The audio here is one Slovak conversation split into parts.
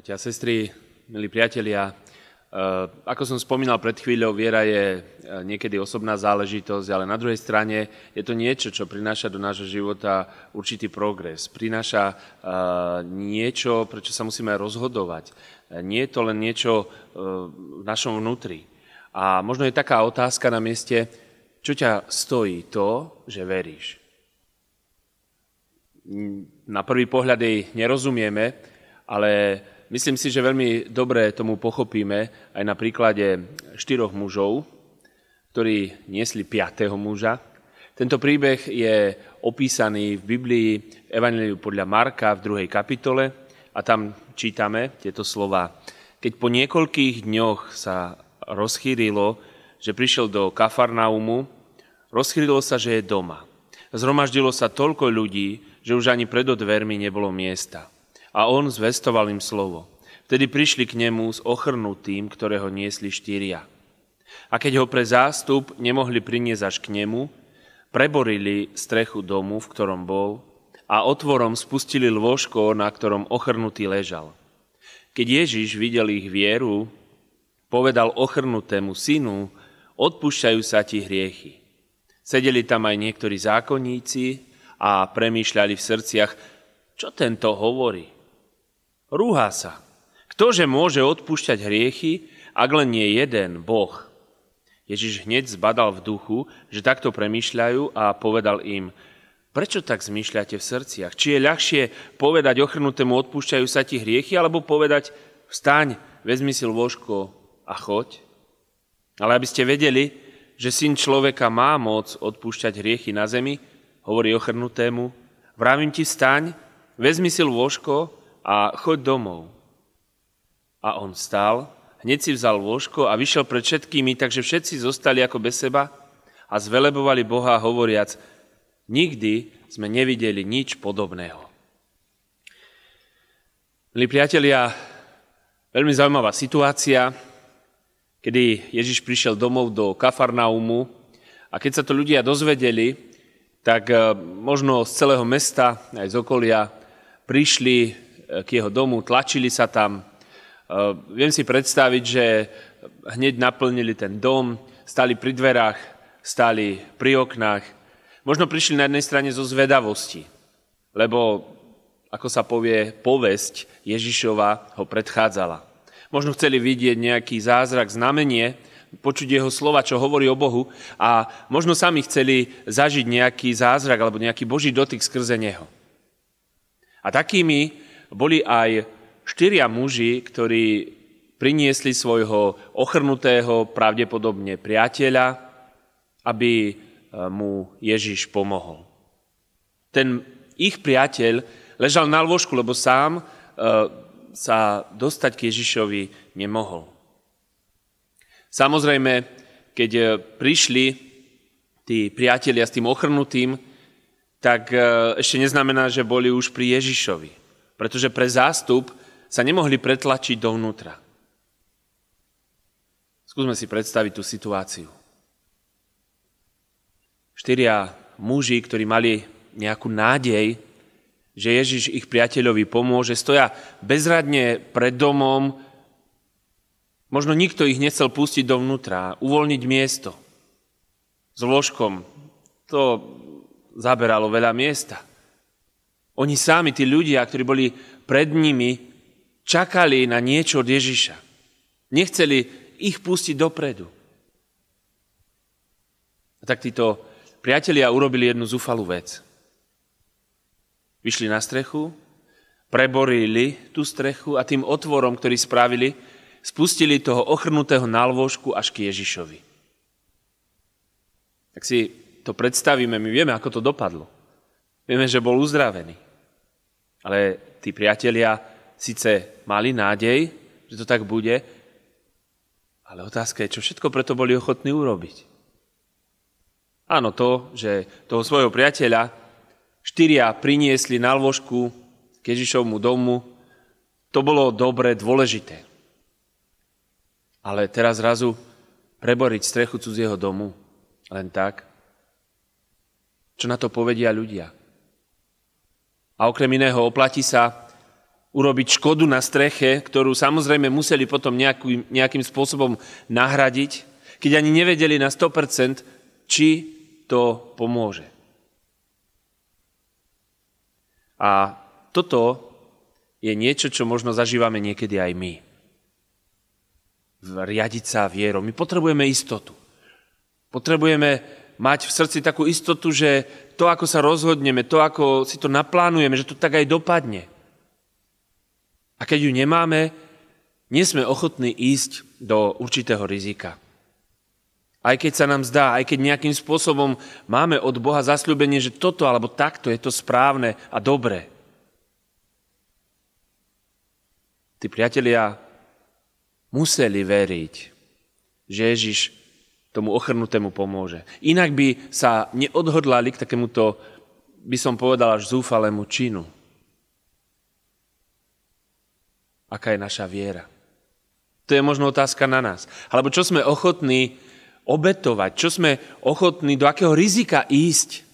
Bratia a sestry, milí priatelia, eh, ako som spomínal pred chvíľou, viera je eh, niekedy osobná záležitosť, ale na druhej strane je to niečo, čo prináša do nášho života určitý progres. Prináša eh, niečo, prečo sa musíme rozhodovať. Nie je to len niečo v našom vnútri. A možno je taká otázka na mieste, čo ťa stojí to, že veríš. Na prvý pohľad jej nerozumieme, ale Myslím si, že veľmi dobre tomu pochopíme aj na príklade štyroch mužov, ktorí niesli piatého muža. Tento príbeh je opísaný v Biblii v Evangeliu podľa Marka v druhej kapitole a tam čítame tieto slova. Keď po niekoľkých dňoch sa rozchýrilo, že prišiel do Kafarnaumu, rozchýrilo sa, že je doma. Zhromaždilo sa toľko ľudí, že už ani pred dvermi nebolo miesta a on zvestoval im slovo. Vtedy prišli k nemu s ochrnutým, ktorého niesli štyria. A keď ho pre zástup nemohli priniesť až k nemu, preborili strechu domu, v ktorom bol, a otvorom spustili lôžko, na ktorom ochrnutý ležal. Keď Ježiš videl ich vieru, povedal ochrnutému synu, odpúšťajú sa ti hriechy. Sedeli tam aj niektorí zákonníci a premýšľali v srdciach, čo tento hovorí. Rúha sa. Ktože môže odpúšťať hriechy, ak len nie jeden, Boh? Ježiš hneď zbadal v duchu, že takto premýšľajú a povedal im, prečo tak zmýšľate v srdciach? Či je ľahšie povedať ochrnutému odpúšťajú sa ti hriechy, alebo povedať vstaň, vezmi si lôžko a choď? Ale aby ste vedeli, že syn človeka má moc odpúšťať hriechy na zemi, hovorí ochrnutému, vravím ti vstaň, vezmi si lôžko a choď domov. A on stal, hneď si vzal lôžko a vyšiel pred všetkými, takže všetci zostali ako bez seba a zvelebovali Boha hovoriac, nikdy sme nevideli nič podobného. Milí priatelia, veľmi zaujímavá situácia, kedy Ježiš prišiel domov do Kafarnaumu a keď sa to ľudia dozvedeli, tak eh, možno z celého mesta, aj z okolia, prišli k jeho domu, tlačili sa tam. E, viem si predstaviť, že hneď naplnili ten dom, stali pri dverách, stali pri oknách. Možno prišli na jednej strane zo zvedavosti, lebo, ako sa povie, povesť Ježišova ho predchádzala. Možno chceli vidieť nejaký zázrak, znamenie, počuť jeho slova, čo hovorí o Bohu a možno sami chceli zažiť nejaký zázrak alebo nejaký Boží dotyk skrze neho. A takými boli aj štyria muži, ktorí priniesli svojho ochrnutého, pravdepodobne priateľa, aby e, mu Ježiš pomohol. Ten ich priateľ ležal na lôžku, lebo sám e, sa dostať k Ježišovi nemohol. Samozrejme, keď e, prišli tí priatelia s tým ochrnutým, tak ešte neznamená, že boli už pri Ježišovi pretože pre zástup sa nemohli pretlačiť dovnútra. Skúsme si predstaviť tú situáciu. Štyria muži, ktorí mali nejakú nádej, že Ježiš ich priateľovi pomôže, stoja bezradne pred domom, možno nikto ich nechcel pustiť dovnútra, uvoľniť miesto. S vložkom to zaberalo veľa miesta. Oni sami, tí ľudia, ktorí boli pred nimi, čakali na niečo od Ježiša. Nechceli ich pustiť dopredu. A tak títo priatelia urobili jednu zúfalú vec. Vyšli na strechu, preborili tú strechu a tým otvorom, ktorý spravili, spustili toho ochrnutého nálvožku až k Ježišovi. Tak si to predstavíme, my vieme, ako to dopadlo. Vieme, že bol uzdravený. Ale tí priatelia síce mali nádej, že to tak bude, ale otázka je, čo všetko preto boli ochotní urobiť. Áno, to, že toho svojho priateľa štyria priniesli na lôžku k Ježišovmu domu, to bolo dobre, dôležité. Ale teraz zrazu preboriť strechu cudzieho domu, len tak, čo na to povedia ľudia. A okrem iného oplatí sa urobiť škodu na streche, ktorú samozrejme museli potom nejaký, nejakým spôsobom nahradiť, keď ani nevedeli na 100%, či to pomôže. A toto je niečo, čo možno zažívame niekedy aj my. Riadiť sa vierou. My potrebujeme istotu. Potrebujeme mať v srdci takú istotu, že to, ako sa rozhodneme, to, ako si to naplánujeme, že to tak aj dopadne. A keď ju nemáme, nie sme ochotní ísť do určitého rizika. Aj keď sa nám zdá, aj keď nejakým spôsobom máme od Boha zasľúbenie, že toto alebo takto je to správne a dobré. Tí priatelia museli veriť, že Ježiš tomu ochrnutému pomôže. Inak by sa neodhodlali k takémuto, by som povedal, až zúfalému činu. Aká je naša viera? To je možno otázka na nás. Alebo čo sme ochotní obetovať, čo sme ochotní, do akého rizika ísť,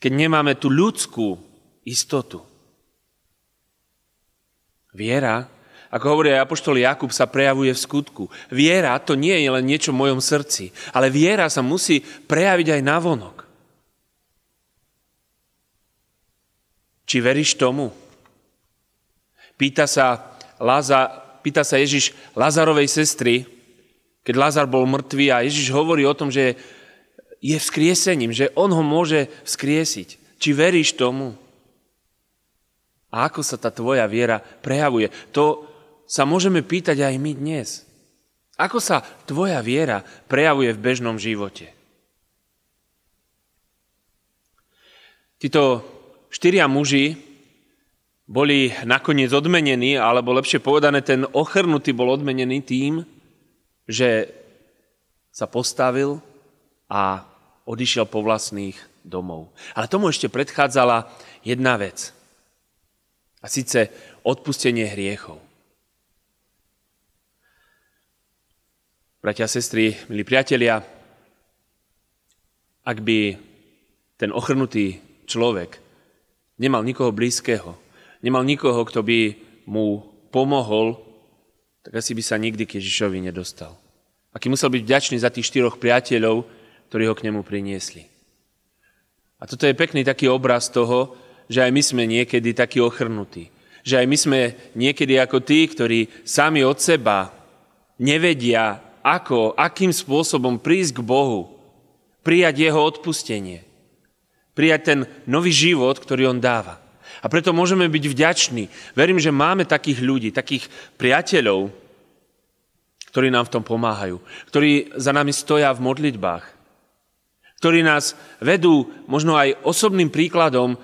keď nemáme tú ľudskú istotu. Viera, ako hovorí aj apoštol Jakub, sa prejavuje v skutku. Viera to nie je len niečo v mojom srdci, ale viera sa musí prejaviť aj na vonok. Či veríš tomu? Pýta sa, Láza, pýta sa Ježiš Lazarovej sestry, keď Lazar bol mŕtvý a Ježiš hovorí o tom, že je vzkriesením, že on ho môže vzkriesiť. Či veríš tomu? A ako sa tá tvoja viera prejavuje? To sa môžeme pýtať aj my dnes. Ako sa tvoja viera prejavuje v bežnom živote? Títo štyria muži boli nakoniec odmenení, alebo lepšie povedané, ten ochrnutý bol odmenený tým, že sa postavil a odišiel po vlastných domov. Ale tomu ešte predchádzala jedna vec. A síce odpustenie hriechov. Bratia a sestry, milí priatelia, ak by ten ochrnutý človek nemal nikoho blízkeho, nemal nikoho, kto by mu pomohol tak asi by sa nikdy k Ježišovi nedostal. Aký musel byť vďačný za tých štyroch priateľov, ktorí ho k nemu priniesli. A toto je pekný taký obraz toho, že aj my sme niekedy takí ochrnutí. Že aj my sme niekedy ako tí, ktorí sami od seba nevedia, ako, akým spôsobom prísť k Bohu, prijať jeho odpustenie, prijať ten nový život, ktorý on dáva. A preto môžeme byť vďační. Verím, že máme takých ľudí, takých priateľov, ktorí nám v tom pomáhajú, ktorí za nami stoja v modlitbách, ktorí nás vedú možno aj osobným príkladom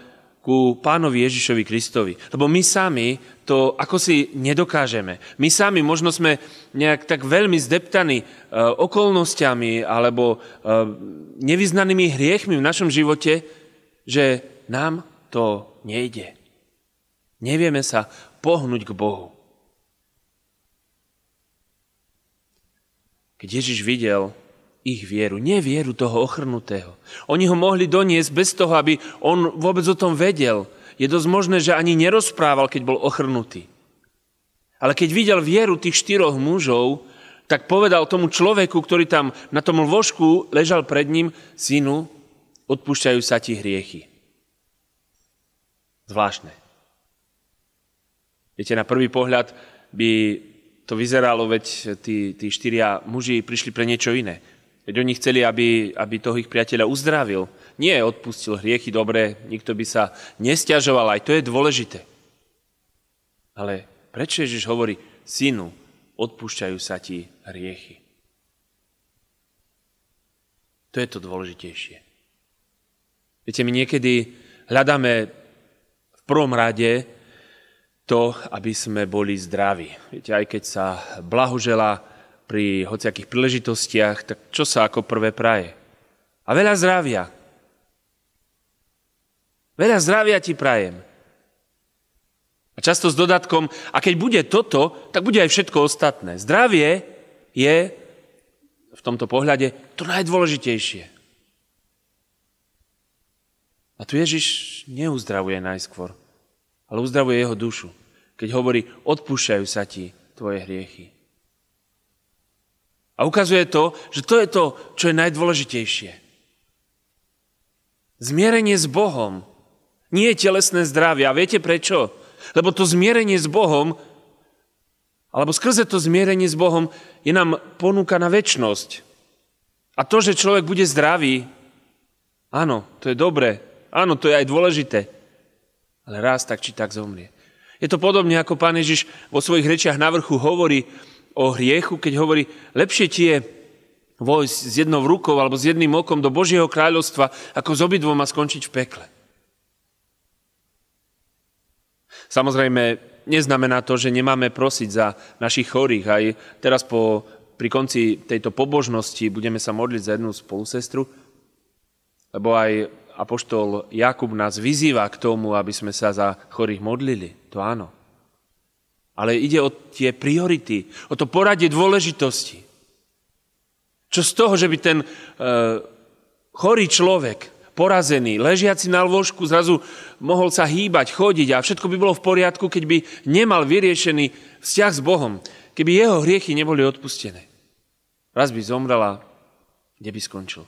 ku pánovi Ježišovi Kristovi. Lebo my sami to ako si nedokážeme. My sami možno sme nejak tak veľmi zdeptaní e, okolnostiami alebo e, nevyznanými hriechmi v našom živote, že nám to nejde. Nevieme sa pohnúť k Bohu. Keď Ježiš videl ich vieru, nie vieru toho ochrnutého. Oni ho mohli doniesť bez toho, aby on vôbec o tom vedel. Je dosť možné, že ani nerozprával, keď bol ochrnutý. Ale keď videl vieru tých štyroch mužov, tak povedal tomu človeku, ktorý tam na tom lôžku ležal pred ním, synu, odpúšťajú sa ti hriechy. Zvláštne. Viete, na prvý pohľad by to vyzeralo, veď tí, tí štyria muži prišli pre niečo iné. Veď oni chceli, aby, aby toho ich priateľa uzdravil. Nie odpustil hriechy, dobre, nikto by sa nestiažoval, aj to je dôležité. Ale prečo Ježiš hovorí, synu, odpúšťajú sa ti hriechy? To je to dôležitejšie. Viete, my niekedy hľadáme v prvom rade to, aby sme boli zdraví. Viete, aj keď sa blahožela pri hociakých príležitostiach, tak čo sa ako prvé praje? A veľa zdravia. Veľa zdravia ti prajem. A často s dodatkom, a keď bude toto, tak bude aj všetko ostatné. Zdravie je v tomto pohľade to najdôležitejšie. A tu Ježiš neuzdravuje najskôr, ale uzdravuje jeho dušu, keď hovorí, odpúšťajú sa ti tvoje hriechy. A ukazuje to, že to je to, čo je najdôležitejšie. Zmierenie s Bohom nie je telesné zdravie. A viete prečo? Lebo to zmierenie s Bohom, alebo skrze to zmierenie s Bohom, je nám ponúka na väčnosť. A to, že človek bude zdravý, áno, to je dobré, áno, to je aj dôležité, ale raz tak či tak zomrie. Je to podobne, ako pán Ježiš vo svojich rečiach na vrchu hovorí o hriechu, keď hovorí, lepšie ti je vojsť s jednou rukou alebo s jedným okom do Božieho kráľovstva, ako s obidvoma skončiť v pekle. Samozrejme, neznamená to, že nemáme prosiť za našich chorých. Aj teraz po, pri konci tejto pobožnosti budeme sa modliť za jednu spolusestru, lebo aj apoštol Jakub nás vyzýva k tomu, aby sme sa za chorých modlili. To áno. Ale ide o tie priority, o to poradie dôležitosti. Čo z toho, že by ten e, chorý človek, porazený, ležiaci na lôžku, zrazu mohol sa hýbať, chodiť a všetko by bolo v poriadku, keď by nemal vyriešený vzťah s Bohom, keby jeho hriechy neboli odpustené. Raz by zomrela, kde by skončil.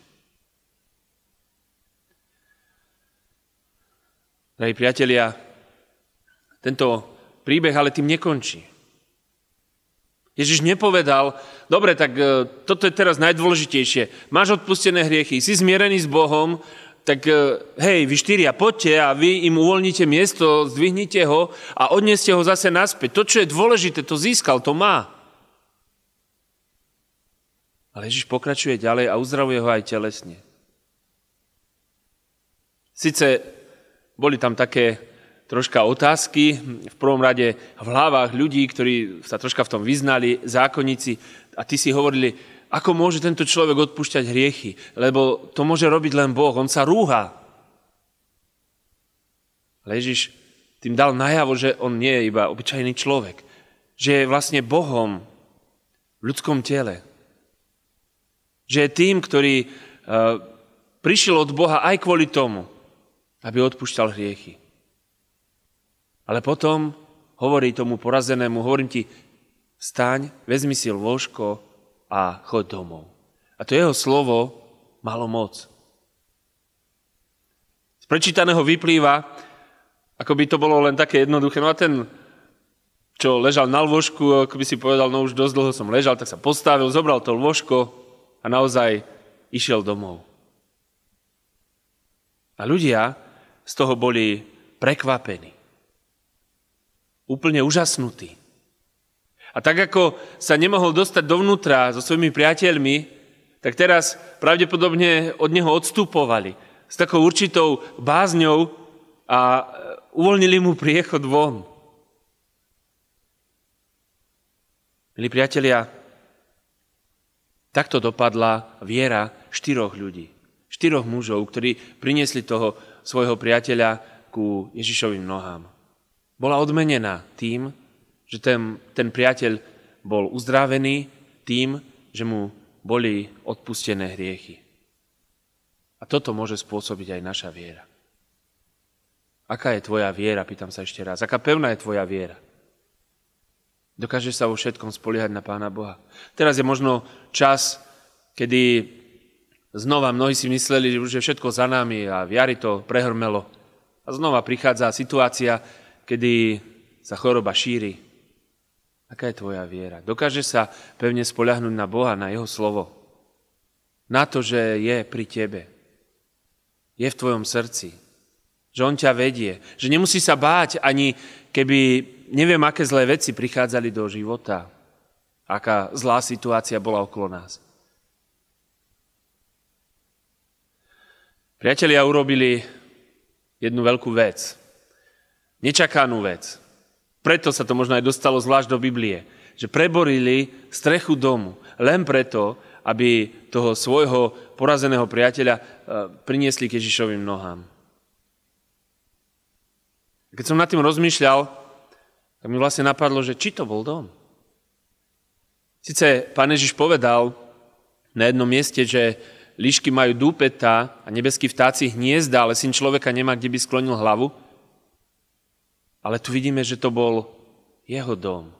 Drahí priatelia, tento príbeh ale tým nekončí. Ježiš nepovedal, dobre, tak e, toto je teraz najdôležitejšie. Máš odpustené hriechy, si zmierený s Bohom, tak e, hej, vy štyria, poďte a vy im uvoľnite miesto, zdvihnite ho a odneste ho zase naspäť. To, čo je dôležité, to získal, to má. Ale Ježiš pokračuje ďalej a uzdravuje ho aj telesne. Sice boli tam také troška otázky, v prvom rade v hlavách ľudí, ktorí sa troška v tom vyznali, zákonníci, a ty si hovorili, ako môže tento človek odpúšťať hriechy, lebo to môže robiť len Boh, on sa rúha. Ale Ježiš tým dal najavo, že on nie je iba obyčajný človek, že je vlastne Bohom v ľudskom tele. Že je tým, ktorý uh, prišiel od Boha aj kvôli tomu, aby odpúšťal hriechy. Ale potom hovorí tomu porazenému, hovorím ti, staň, vezmi si lôžko a choď domov. A to jeho slovo malo moc. Z prečítaného vyplýva, ako by to bolo len také jednoduché, no a ten, čo ležal na lôžku, ako by si povedal, no už dosť dlho som ležal, tak sa postavil, zobral to lôžko a naozaj išiel domov. A ľudia z toho boli prekvapení úplne úžasnutý. A tak ako sa nemohol dostať dovnútra so svojimi priateľmi, tak teraz pravdepodobne od neho odstupovali s takou určitou bázňou a uvoľnili mu priechod von. Milí priatelia, takto dopadla viera štyroch ľudí, štyroch mužov, ktorí priniesli toho svojho priateľa ku Ježišovým nohám bola odmenená tým, že ten, ten priateľ bol uzdravený tým, že mu boli odpustené hriechy. A toto môže spôsobiť aj naša viera. Aká je tvoja viera, pýtam sa ešte raz. Aká pevná je tvoja viera? Dokážeš sa vo všetkom spoliehať na Pána Boha. Teraz je možno čas, kedy znova mnohí si mysleli, že už je všetko za nami a v jari to prehrmelo. A znova prichádza situácia, kedy sa choroba šíri. Aká je tvoja viera? Dokáže sa pevne spoľahnúť na Boha, na Jeho slovo? Na to, že je pri tebe. Je v tvojom srdci. Že On ťa vedie. Že nemusí sa báť, ani keby neviem, aké zlé veci prichádzali do života. Aká zlá situácia bola okolo nás. Priatelia urobili jednu veľkú vec. Nečakanú vec. Preto sa to možno aj dostalo zvlášť do Biblie. Že preborili strechu domu. Len preto, aby toho svojho porazeného priateľa e, priniesli k Ježišovým nohám. Keď som nad tým rozmýšľal, tak mi vlastne napadlo, že či to bol dom. Sice pán Ježiš povedal na jednom mieste, že líšky majú dúpeta a nebeskí vtáci hniezda, ale syn človeka nemá, kde by sklonil hlavu. Ale tu vidíme, že to bol jeho dom,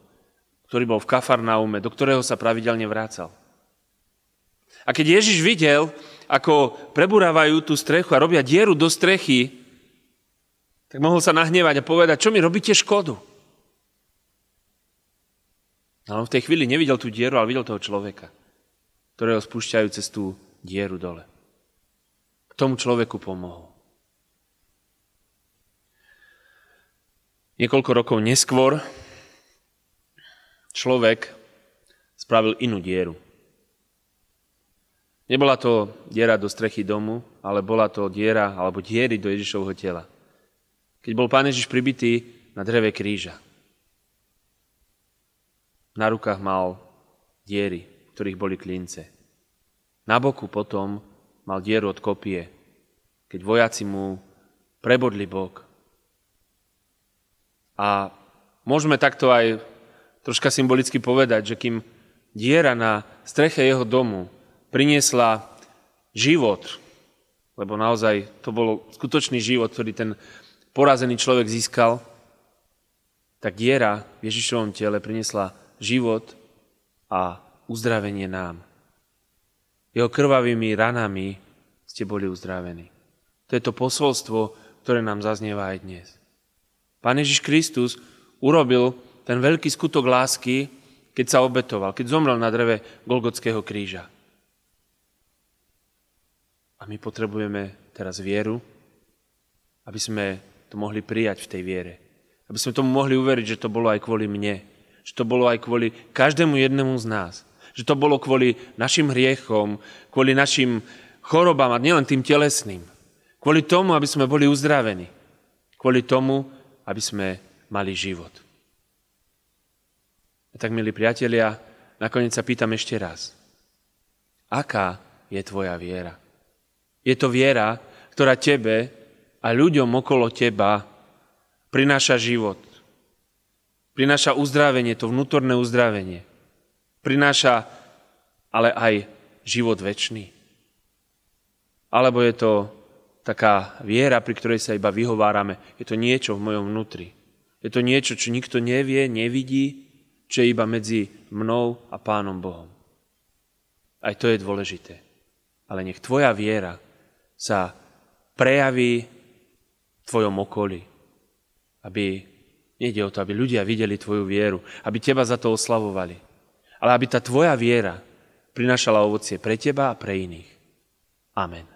ktorý bol v Kafarnaume, do ktorého sa pravidelne vrácal. A keď Ježiš videl, ako preburávajú tú strechu a robia dieru do strechy, tak mohol sa nahnevať a povedať, čo mi robíte škodu. Ale on v tej chvíli nevidel tú dieru, ale videl toho človeka, ktorého spúšťajú cez tú dieru dole. K tomu človeku pomohol. Niekoľko rokov neskôr človek spravil inú dieru. Nebola to diera do strechy domu, ale bola to diera alebo diery do Ježišovho tela. Keď bol pán Ježiš pribitý na dreve kríža. Na rukách mal diery, v ktorých boli klince. Na boku potom mal dieru od kopie, keď vojaci mu prebodli bok. A môžeme takto aj troška symbolicky povedať, že kým diera na streche jeho domu priniesla život, lebo naozaj to bol skutočný život, ktorý ten porazený človek získal, tak diera v Ježišovom tele priniesla život a uzdravenie nám. Jeho krvavými ranami ste boli uzdravení. To je to posolstvo, ktoré nám zaznieva aj dnes. Pán Ježiš Kristus urobil ten veľký skutok lásky, keď sa obetoval, keď zomrel na dreve Golgotského kríža. A my potrebujeme teraz vieru, aby sme to mohli prijať v tej viere. Aby sme tomu mohli uveriť, že to bolo aj kvôli mne. Že to bolo aj kvôli každému jednému z nás. Že to bolo kvôli našim hriechom, kvôli našim chorobám a nielen tým telesným. Kvôli tomu, aby sme boli uzdravení. Kvôli tomu, aby sme mali život. A tak, milí priatelia, nakoniec sa pýtam ešte raz. Aká je tvoja viera? Je to viera, ktorá tebe a ľuďom okolo teba prináša život. Prináša uzdravenie, to vnútorné uzdravenie. Prináša ale aj život väčší. Alebo je to taká viera, pri ktorej sa iba vyhovárame. Je to niečo v mojom vnútri. Je to niečo, čo nikto nevie, nevidí, čo je iba medzi mnou a Pánom Bohom. Aj to je dôležité. Ale nech tvoja viera sa prejaví v tvojom okolí. Aby, nejde o to, aby ľudia videli tvoju vieru, aby teba za to oslavovali, ale aby tá tvoja viera prinášala ovocie pre teba a pre iných. Amen.